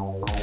Oh.